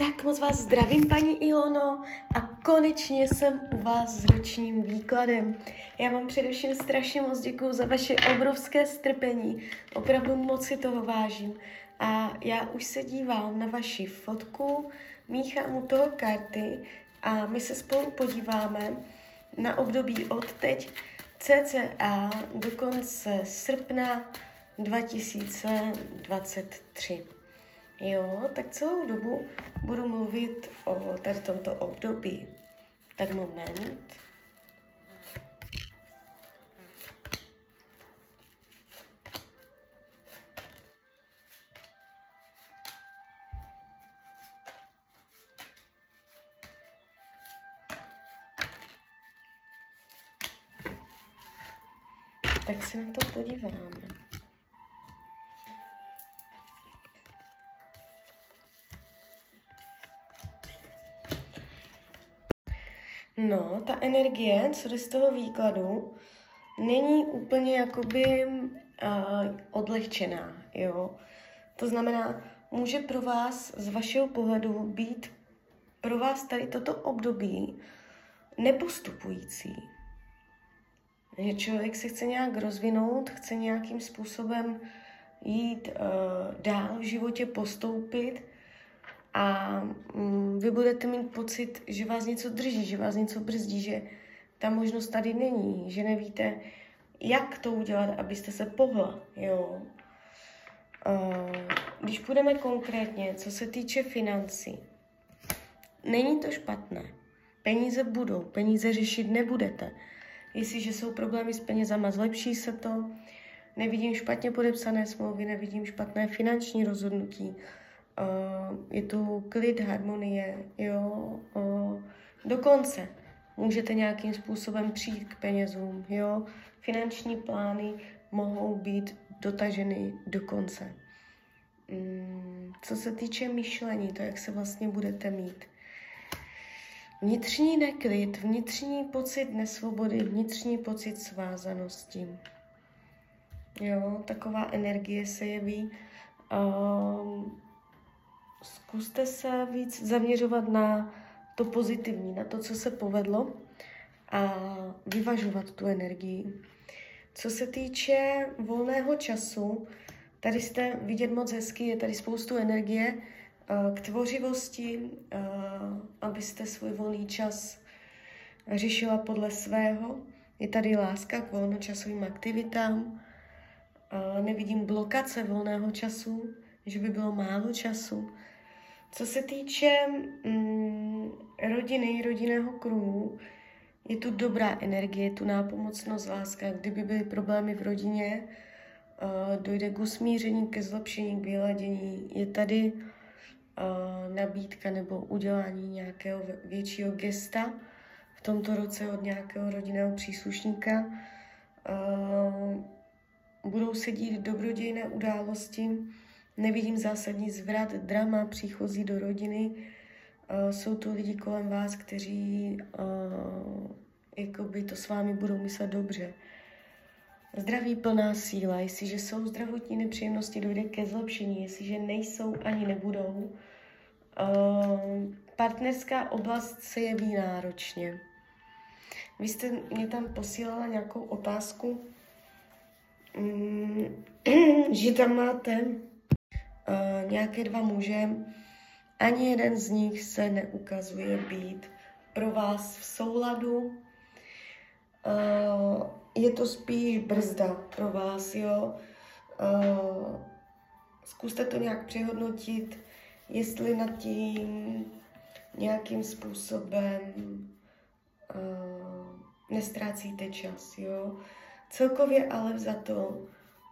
Tak moc vás zdravím, paní Ilono, a konečně jsem u vás s ročním výkladem. Já vám především strašně moc děkuju za vaše obrovské strpení, opravdu moc si toho vážím. A já už se dívám na vaši fotku, míchám u toho karty a my se spolu podíváme na období od teď cca do konce srpna 2023. Jo, tak celou dobu budu mluvit o tady tomto období. Tak moment. Tak se na to podíváme. No, ta energie, co jde z toho výkladu, není úplně jakoby uh, odlehčená, jo. To znamená, může pro vás z vašeho pohledu být pro vás tady toto období nepostupující. Že člověk se chce nějak rozvinout, chce nějakým způsobem jít uh, dál v životě, postoupit, a mm, vy budete mít pocit, že vás něco drží, že vás něco brzdí, že ta možnost tady není, že nevíte, jak to udělat, abyste se pohla, jo. Když půjdeme konkrétně, co se týče financí, není to špatné. Peníze budou, peníze řešit nebudete. Jestliže jsou problémy s penězama, zlepší se to. Nevidím špatně podepsané smlouvy, nevidím špatné finanční rozhodnutí uh, je tu klid, harmonie, jo, dokonce můžete nějakým způsobem přijít k penězům, jo, finanční plány mohou být dotaženy do konce. Um, co se týče myšlení, to, jak se vlastně budete mít. Vnitřní neklid, vnitřní pocit nesvobody, vnitřní pocit svázanosti. Jo, taková energie se jeví. Um, zkuste se víc zaměřovat na to pozitivní, na to, co se povedlo a vyvažovat tu energii. Co se týče volného času, tady jste vidět moc hezky, je tady spoustu energie eh, k tvořivosti, eh, abyste svůj volný čas řešila podle svého. Je tady láska k volnočasovým aktivitám. Eh, nevidím blokace volného času, že by bylo málo času. Co se týče mm, rodiny, rodinného kruhu, je tu dobrá energie, je tu nápomocnost, láska. Kdyby byly problémy v rodině, uh, dojde k usmíření, ke zlepšení, k vyladění. Je tady uh, nabídka nebo udělání nějakého většího gesta v tomto roce od nějakého rodinného příslušníka. Uh, budou se dít dobrodějné události, Nevidím zásadní zvrat, drama, příchozí do rodiny. Uh, jsou to lidi kolem vás, kteří uh, jakoby to s vámi budou myslet dobře. Zdraví plná síla, jestliže jsou zdravotní nepříjemnosti, dojde ke zlepšení, jestliže nejsou ani nebudou. Uh, partnerská oblast se jeví náročně. Vy jste mě tam posílala nějakou otázku, mm, že tam máte uh, nějaké dva muže, ani jeden z nich se neukazuje být pro vás v souladu. Uh, je to spíš brzda pro vás, jo. Uh, zkuste to nějak přehodnotit, jestli nad tím nějakým způsobem nestrácíte čas, jo. Celkově ale za to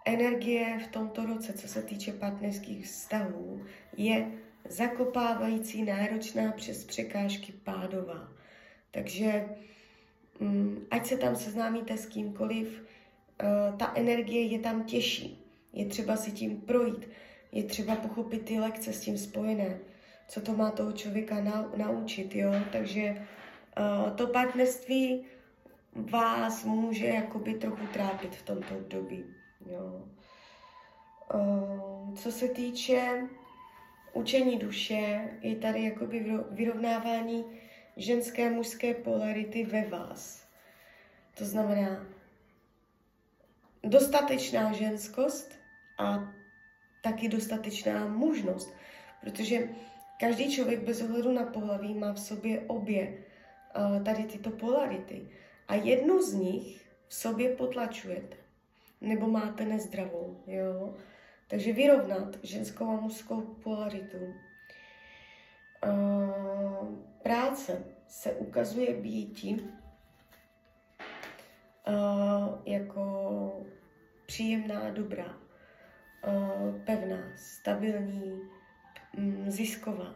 energie v tomto roce, co se týče partnerských vztahů, je zakopávající, náročná přes překážky pádová. Takže um, ať se tam seznámíte s kýmkoliv, uh, ta energie je tam těžší. Je třeba si tím projít, je třeba pochopit ty lekce s tím spojené, co to má toho člověka na, naučit, jo. Takže uh, to partnerství vás může jakoby trochu trápit v tomto období. Jo. Uh, co se týče učení duše, je tady jakoby vyrovnávání ženské a mužské polarity ve vás. To znamená dostatečná ženskost a taky dostatečná mužnost. Protože každý člověk bez ohledu na pohlaví má v sobě obě uh, tady tyto polarity. A jednu z nich v sobě potlačujete. Nebo máte nezdravou. Jo? Takže vyrovnat ženskou a mužskou polaritu. Práce se ukazuje býti jako příjemná, dobrá, pevná, stabilní, zisková.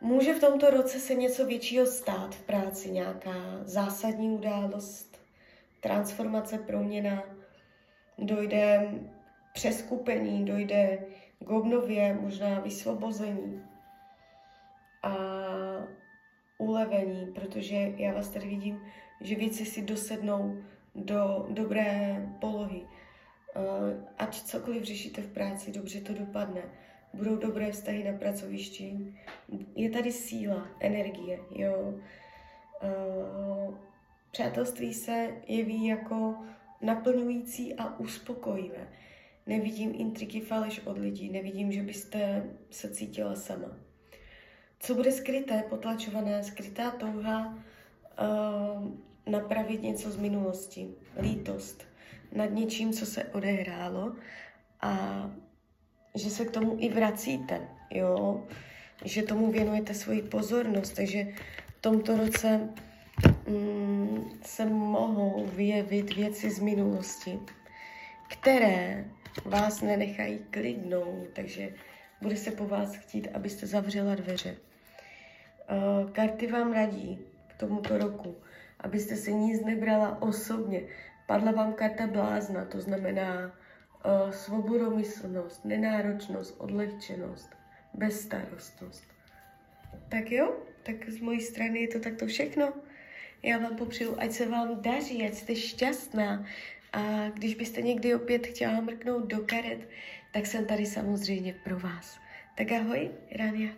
Může v tomto roce se něco většího stát v práci, nějaká zásadní událost, transformace, proměna, dojde přeskupení, dojde k obnově, možná vysvobození a ulevení, protože já vás tady vidím, že věci si dosednou do dobré polohy. Uh, ať cokoliv řešíte v práci, dobře to dopadne. Budou dobré vztahy na pracovišti. Je tady síla, energie, jo. Přátelství se jeví jako naplňující a uspokojivé. Nevidím intriky faleš od lidí, nevidím, že byste se cítila sama. Co bude skryté, potlačované, skrytá touha uh, napravit něco z minulosti, lítost nad něčím, co se odehrálo a že se k tomu i vracíte, jo, že tomu věnujete svoji pozornost, takže v tomto roce mm, se mohou vyjevit věci z minulosti, které vás nenechají klidnou, takže bude se po vás chtít, abyste zavřela dveře. Uh, karty vám radí k tomuto roku, abyste se nic nebrala osobně. Padla vám karta blázna, to znamená uh, svobodomyslnost, nenáročnost, odlehčenost, bezstarostnost. Tak jo, tak z mojí strany je to takto všechno. Já vám popřeju, ať se vám daří, ať jste šťastná. A když byste někdy opět chtěla mrknout do karet, tak jsem tady samozřejmě pro vás. Tak ahoj, Rania.